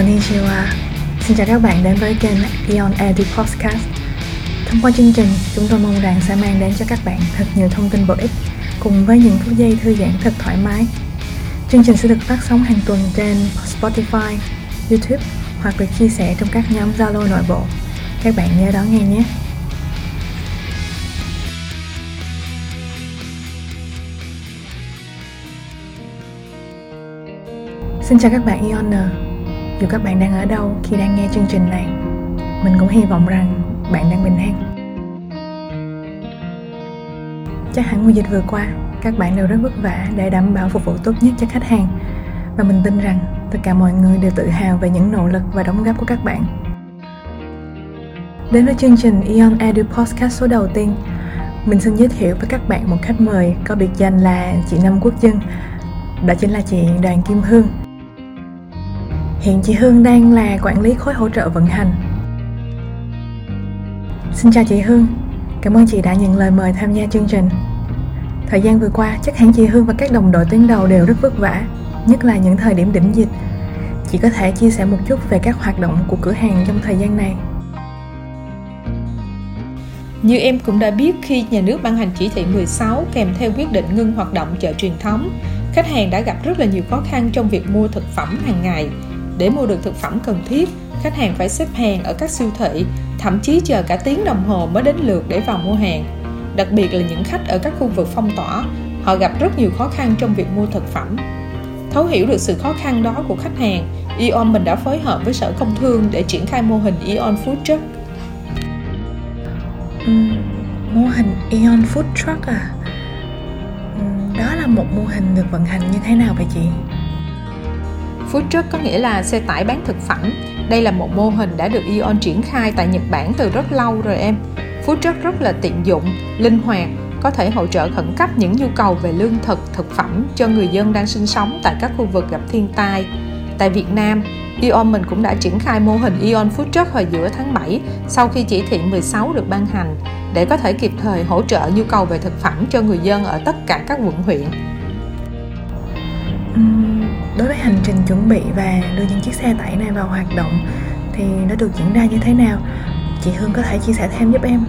Konnichiwa à. Xin chào các bạn đến với kênh Beyond Edu Podcast Thông qua chương trình, chúng tôi mong rằng sẽ mang đến cho các bạn thật nhiều thông tin bổ ích cùng với những phút giây thư giãn thật thoải mái. Chương trình sẽ được phát sóng hàng tuần trên Spotify, YouTube hoặc được chia sẻ trong các nhóm Zalo nội bộ. Các bạn nhớ đón nghe nhé! Xin chào các bạn Ioner dù các bạn đang ở đâu, khi đang nghe chương trình này, Mình cũng hy vọng rằng bạn đang bình an. Chắc hẳn mùa dịch vừa qua, Các bạn đều rất vất vả để đảm bảo phục vụ tốt nhất cho khách hàng. Và mình tin rằng tất cả mọi người đều tự hào về những nỗ lực và đóng góp của các bạn. Đến với chương trình Ion Edu Podcast số đầu tiên, Mình xin giới thiệu với các bạn một khách mời có biệt danh là chị Năm Quốc Dân, Đó chính là chị Đoàn Kim Hương. Hiện chị Hương đang là quản lý khối hỗ trợ vận hành. Xin chào chị Hương, cảm ơn chị đã nhận lời mời tham gia chương trình. Thời gian vừa qua, chắc hẳn chị Hương và các đồng đội tuyến đầu đều rất vất vả, nhất là những thời điểm đỉnh dịch. Chị có thể chia sẻ một chút về các hoạt động của cửa hàng trong thời gian này. Như em cũng đã biết khi nhà nước ban hành chỉ thị 16 kèm theo quyết định ngưng hoạt động chợ truyền thống, khách hàng đã gặp rất là nhiều khó khăn trong việc mua thực phẩm hàng ngày để mua được thực phẩm cần thiết, khách hàng phải xếp hàng ở các siêu thị, thậm chí chờ cả tiếng đồng hồ mới đến lượt để vào mua hàng. Đặc biệt là những khách ở các khu vực phong tỏa, họ gặp rất nhiều khó khăn trong việc mua thực phẩm. Thấu hiểu được sự khó khăn đó của khách hàng, Eon mình đã phối hợp với Sở Công Thương để triển khai mô hình Eon Food Truck. Uhm, mô hình Eon Food Truck à? Uhm, đó là một mô hình được vận hành như thế nào vậy chị? Food truck có nghĩa là xe tải bán thực phẩm. Đây là một mô hình đã được Ion triển khai tại Nhật Bản từ rất lâu rồi em. Food truck rất là tiện dụng, linh hoạt, có thể hỗ trợ khẩn cấp những nhu cầu về lương thực, thực phẩm cho người dân đang sinh sống tại các khu vực gặp thiên tai. Tại Việt Nam, Ion mình cũng đã triển khai mô hình Ion Food Truck hồi giữa tháng 7 sau khi chỉ thị 16 được ban hành để có thể kịp thời hỗ trợ nhu cầu về thực phẩm cho người dân ở tất cả các quận huyện. Đối với hành trình chuẩn bị và đưa những chiếc xe tải này vào hoạt động thì nó được diễn ra như thế nào? Chị Hương có thể chia sẻ thêm giúp em.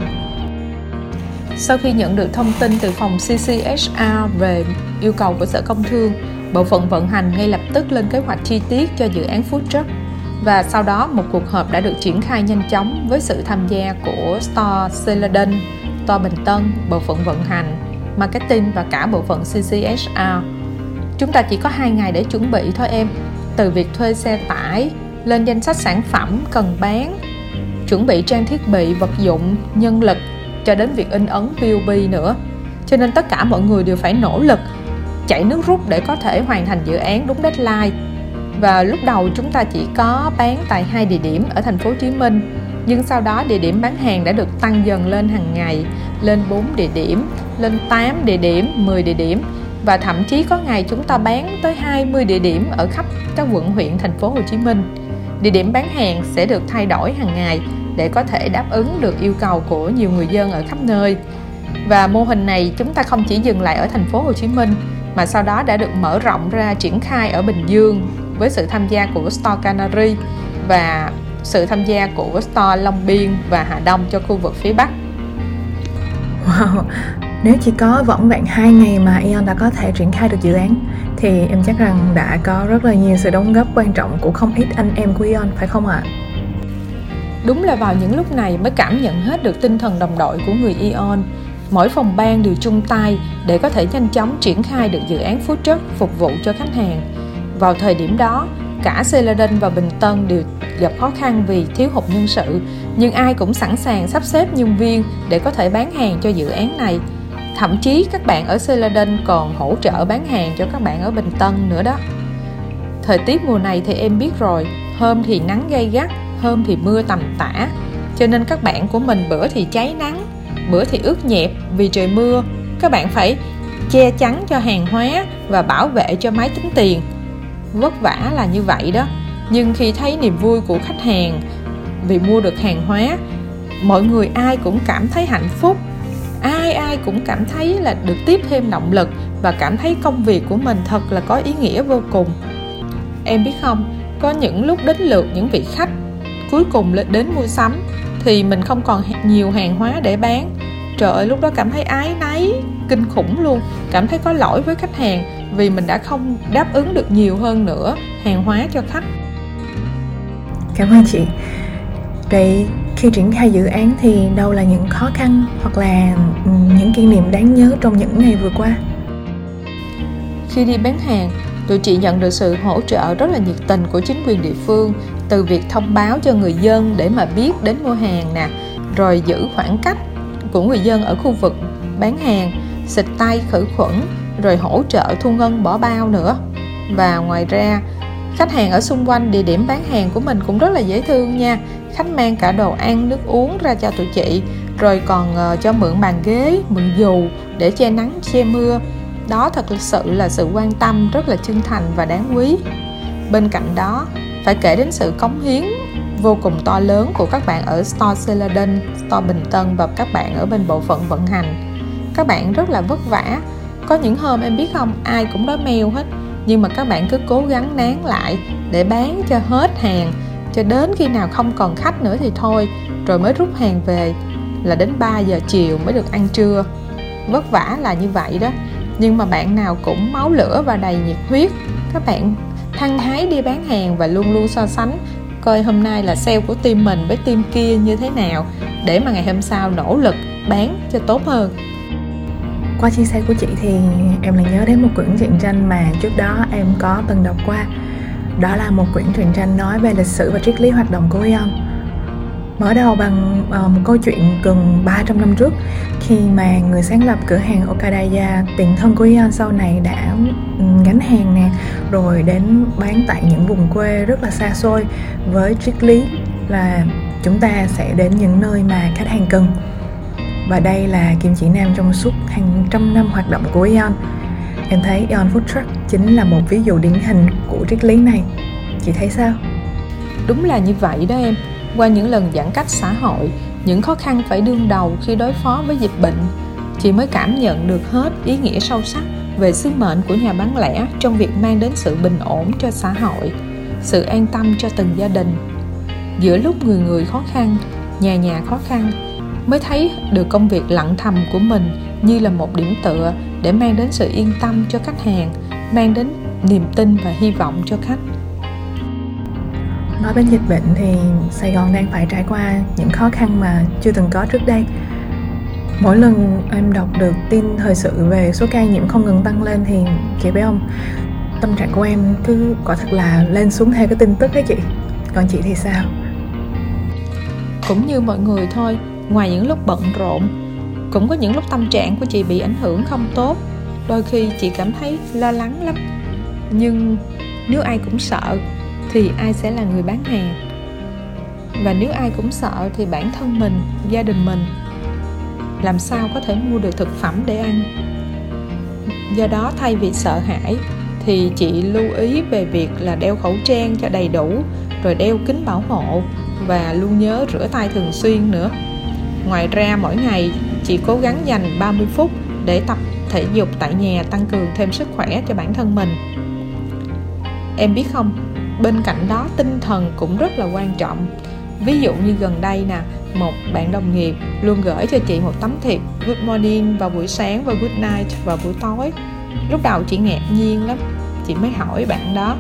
Sau khi nhận được thông tin từ phòng CCHR về yêu cầu của Sở Công Thương, bộ phận vận hành ngay lập tức lên kế hoạch chi tiết cho dự án food truck và sau đó một cuộc họp đã được triển khai nhanh chóng với sự tham gia của Store Celadon, Store Bình Tân, bộ phận vận hành, marketing và cả bộ phận CCHR chúng ta chỉ có hai ngày để chuẩn bị thôi em. Từ việc thuê xe tải lên danh sách sản phẩm cần bán, chuẩn bị trang thiết bị, vật dụng, nhân lực cho đến việc in ấn POB nữa. Cho nên tất cả mọi người đều phải nỗ lực chạy nước rút để có thể hoàn thành dự án đúng deadline. Và lúc đầu chúng ta chỉ có bán tại hai địa điểm ở thành phố Hồ Chí Minh, nhưng sau đó địa điểm bán hàng đã được tăng dần lên hàng ngày, lên 4 địa điểm, lên 8 địa điểm 10 địa điểm và thậm chí có ngày chúng ta bán tới 20 địa điểm ở khắp các quận huyện thành phố Hồ Chí Minh. Địa điểm bán hàng sẽ được thay đổi hàng ngày để có thể đáp ứng được yêu cầu của nhiều người dân ở khắp nơi. Và mô hình này chúng ta không chỉ dừng lại ở thành phố Hồ Chí Minh mà sau đó đã được mở rộng ra triển khai ở Bình Dương với sự tham gia của Store Canary và sự tham gia của Store Long Biên và Hà Đông cho khu vực phía Bắc. Wow, nếu chỉ có vỏn vẹn 2 ngày mà Eon đã có thể triển khai được dự án thì em chắc rằng đã có rất là nhiều sự đóng góp quan trọng của không ít anh em của Eon phải không ạ? Đúng là vào những lúc này mới cảm nhận hết được tinh thần đồng đội của người Eon. Mỗi phòng ban đều chung tay để có thể nhanh chóng triển khai được dự án food truck phục vụ cho khách hàng. Vào thời điểm đó, cả Celadon và Bình Tân đều gặp khó khăn vì thiếu hụt nhân sự, nhưng ai cũng sẵn sàng sắp xếp nhân viên để có thể bán hàng cho dự án này thậm chí các bạn ở Celadon còn hỗ trợ bán hàng cho các bạn ở Bình Tân nữa đó. Thời tiết mùa này thì em biết rồi, hôm thì nắng gay gắt, hôm thì mưa tầm tã. Cho nên các bạn của mình bữa thì cháy nắng, bữa thì ướt nhẹp vì trời mưa. Các bạn phải che chắn cho hàng hóa và bảo vệ cho máy tính tiền. Vất vả là như vậy đó. Nhưng khi thấy niềm vui của khách hàng vì mua được hàng hóa, mọi người ai cũng cảm thấy hạnh phúc ai ai cũng cảm thấy là được tiếp thêm động lực và cảm thấy công việc của mình thật là có ý nghĩa vô cùng. Em biết không, có những lúc đến lượt những vị khách cuối cùng đến mua sắm thì mình không còn nhiều hàng hóa để bán. Trời ơi, lúc đó cảm thấy ái náy, kinh khủng luôn. Cảm thấy có lỗi với khách hàng vì mình đã không đáp ứng được nhiều hơn nữa hàng hóa cho khách. Cảm ơn chị. Đây khi triển khai dự án thì đâu là những khó khăn hoặc là ừ, những kỷ niệm đáng nhớ trong những ngày vừa qua? Khi đi bán hàng, tụi chị nhận được sự hỗ trợ rất là nhiệt tình của chính quyền địa phương từ việc thông báo cho người dân để mà biết đến mua hàng nè, rồi giữ khoảng cách của người dân ở khu vực bán hàng, xịt tay khử khuẩn, rồi hỗ trợ thu ngân bỏ bao nữa. Và ngoài ra khách hàng ở xung quanh địa điểm bán hàng của mình cũng rất là dễ thương nha khách mang cả đồ ăn nước uống ra cho tụi chị rồi còn uh, cho mượn bàn ghế mượn dù để che nắng che mưa đó thật sự là sự quan tâm rất là chân thành và đáng quý bên cạnh đó phải kể đến sự cống hiến vô cùng to lớn của các bạn ở Store Celadon, Store Bình Tân và các bạn ở bên bộ phận vận hành. Các bạn rất là vất vả. Có những hôm em biết không, ai cũng đói mèo hết, nhưng mà các bạn cứ cố gắng nán lại để bán cho hết hàng cho đến khi nào không còn khách nữa thì thôi, rồi mới rút hàng về là đến 3 giờ chiều mới được ăn trưa. Vất vả là như vậy đó. Nhưng mà bạn nào cũng máu lửa và đầy nhiệt huyết, các bạn hăng hái đi bán hàng và luôn luôn so sánh coi hôm nay là sale của team mình với team kia như thế nào để mà ngày hôm sau nỗ lực bán cho tốt hơn qua chia sẻ của chị thì em lại nhớ đến một quyển truyện tranh mà trước đó em có từng đọc qua. Đó là một quyển truyện tranh nói về lịch sử và triết lý hoạt động của Eon Mở đầu bằng uh, một câu chuyện gần 300 năm trước khi mà người sáng lập cửa hàng Okadaya, tiền thân của Eon sau này đã ừ, gánh hàng nè, rồi đến bán tại những vùng quê rất là xa xôi. Với triết lý là chúng ta sẽ đến những nơi mà khách hàng cần. Và đây là kim chỉ nam trong suốt hàng trăm năm hoạt động của Eon. Em thấy Eon Food Truck chính là một ví dụ điển hình của triết lý này. Chị thấy sao? Đúng là như vậy đó em qua những lần giãn cách xã hội, những khó khăn phải đương đầu khi đối phó với dịch bệnh, chị mới cảm nhận được hết ý nghĩa sâu sắc về sứ mệnh của nhà bán lẻ trong việc mang đến sự bình ổn cho xã hội, sự an tâm cho từng gia đình giữa lúc người người khó khăn, nhà nhà khó khăn mới thấy được công việc lặng thầm của mình như là một điểm tựa để mang đến sự yên tâm cho khách hàng mang đến niềm tin và hy vọng cho khách. Nói đến dịch bệnh thì Sài Gòn đang phải trải qua những khó khăn mà chưa từng có trước đây. Mỗi lần em đọc được tin thời sự về số ca nhiễm không ngừng tăng lên thì chị biết không tâm trạng của em cứ quả thật là lên xuống theo cái tin tức đấy chị. Còn chị thì sao? Cũng như mọi người thôi ngoài những lúc bận rộn, cũng có những lúc tâm trạng của chị bị ảnh hưởng không tốt. Đôi khi chị cảm thấy lo lắng lắm. Nhưng nếu ai cũng sợ, thì ai sẽ là người bán hàng? Và nếu ai cũng sợ, thì bản thân mình, gia đình mình, làm sao có thể mua được thực phẩm để ăn? Do đó, thay vì sợ hãi, thì chị lưu ý về việc là đeo khẩu trang cho đầy đủ, rồi đeo kính bảo hộ và luôn nhớ rửa tay thường xuyên nữa ngoài ra, mỗi ngày chị cố gắng dành 30 phút để tập thể dục tại nhà, tăng cường thêm sức khỏe cho bản thân mình. Em biết không, bên cạnh đó, tinh thần cũng rất là quan trọng. Ví dụ như gần đây nè, một bạn đồng nghiệp luôn gửi cho chị một tấm thiệp good morning vào buổi sáng và good night vào buổi tối. Lúc đầu chị ngạc nhiên lắm, chị mới hỏi bạn đó.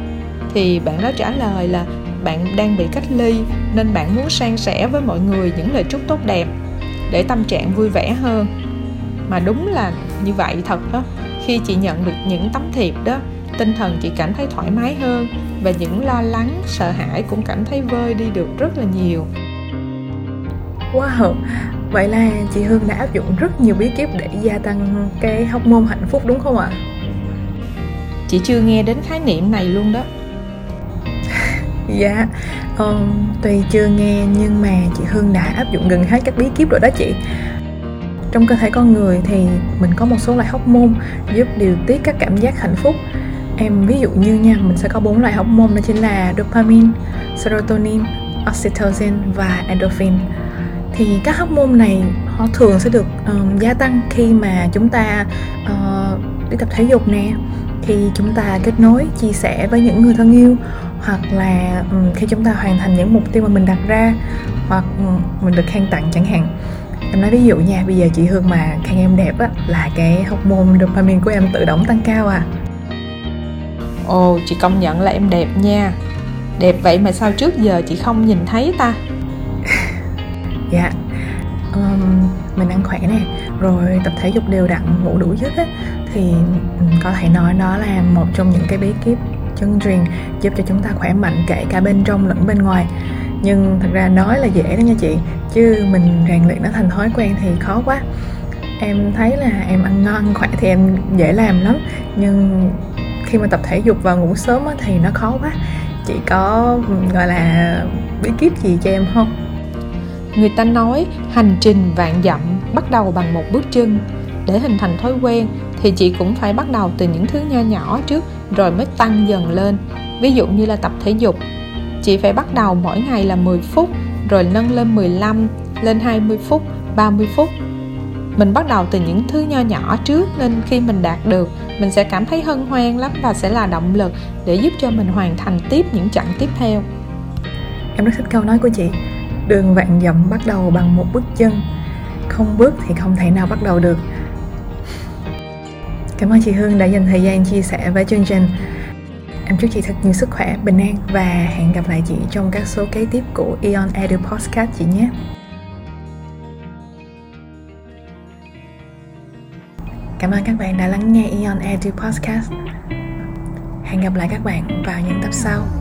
Thì bạn đó trả lời là, bạn đang bị cách ly, nên bạn muốn san sẻ với mọi người những lời chúc tốt đẹp để tâm trạng vui vẻ hơn. Mà đúng là như vậy thật đó. Khi chị nhận được những tấm thiệp đó tinh thần chị cảm thấy thoải mái hơn và những lo lắng sợ hãi cũng cảm thấy vơi đi được rất là nhiều. Wow vậy là chị hương đã áp dụng rất nhiều bí kíp để gia tăng cái hóc môn hạnh phúc đúng không ạ? Chị chưa nghe đến khái niệm này luôn đó. Dạ um, tuy chưa nghe nhưng mà chị hương đã áp dụng gần hết các bí kíp rồi đó chị. Trong cơ thể con người thì mình có một số loại hóc môn giúp điều tiết các cảm giác hạnh phúc. Em ví dụ như nha mình sẽ có bốn loại hormone đó chính là dopamine serotonin oxytocin và endorphin. Thì các hormone này họ thường sẽ được um, gia tăng khi mà chúng ta uh, đi tập thể dục nè. Khi chúng ta kết nối chia sẻ với những người thân yêu hoặc là khi chúng ta hoàn thành những mục tiêu mà mình đặt ra hoặc mình được khen tặng chẳng hạn. Em nói ví dụ nha bây giờ chị hương mà khen em đẹp á là cái hormone dopamine của em tự động tăng cao à. Ồ chị công nhận là em đẹp nha. Đẹp vậy mà sao trước giờ chị không nhìn thấy ta? Dạ um, mình ăn khỏe nè. Rồi tập thể dục đều đặn ngủ đủ giấc á thì có thể nói nó là một trong những cái bí kíp chân truyền giúp cho chúng ta khỏe mạnh kể cả bên trong lẫn bên ngoài. Nhưng thật ra nói là dễ đó nha chị, chứ mình rèn luyện nó thành thói quen thì khó quá. Em thấy là em ăn ngon, ăn khỏe thì em dễ làm lắm. Nhưng khi mà tập thể dục và ngủ sớm thì nó khó quá. Chị có gọi là, bí kíp gì cho em không? Người ta nói hành trình vạn dặm bắt đầu bằng một bước chân để hình thành thói quen thì chị cũng phải bắt đầu từ những thứ nho nhỏ trước, rồi mới tăng dần lên. Ví dụ như là tập thể dục, chị phải bắt đầu mỗi ngày là 10 phút, rồi nâng lên 15 lên 20 phút 30 phút. Mình bắt đầu từ những thứ nho nhỏ trước nên khi mình đạt được, mình sẽ cảm thấy hân hoan lắm và sẽ là động lực để giúp cho mình hoàn thành tiếp những chặng tiếp theo. Em rất thích câu nói của chị, đường vạn dặm bắt đầu bằng một bước chân, không bước thì không thể nào bắt đầu được cảm ơn chị hương đã dành thời gian chia sẻ với chương trình em chúc chị thật nhiều sức khỏe, bình an và hẹn gặp lại chị trong các số kế tiếp của Eon Edu Podcast chị nhé Cảm ơn các bạn đã lắng nghe Eon Edu Podcast. Hẹn gặp lại các bạn vào những tập sau.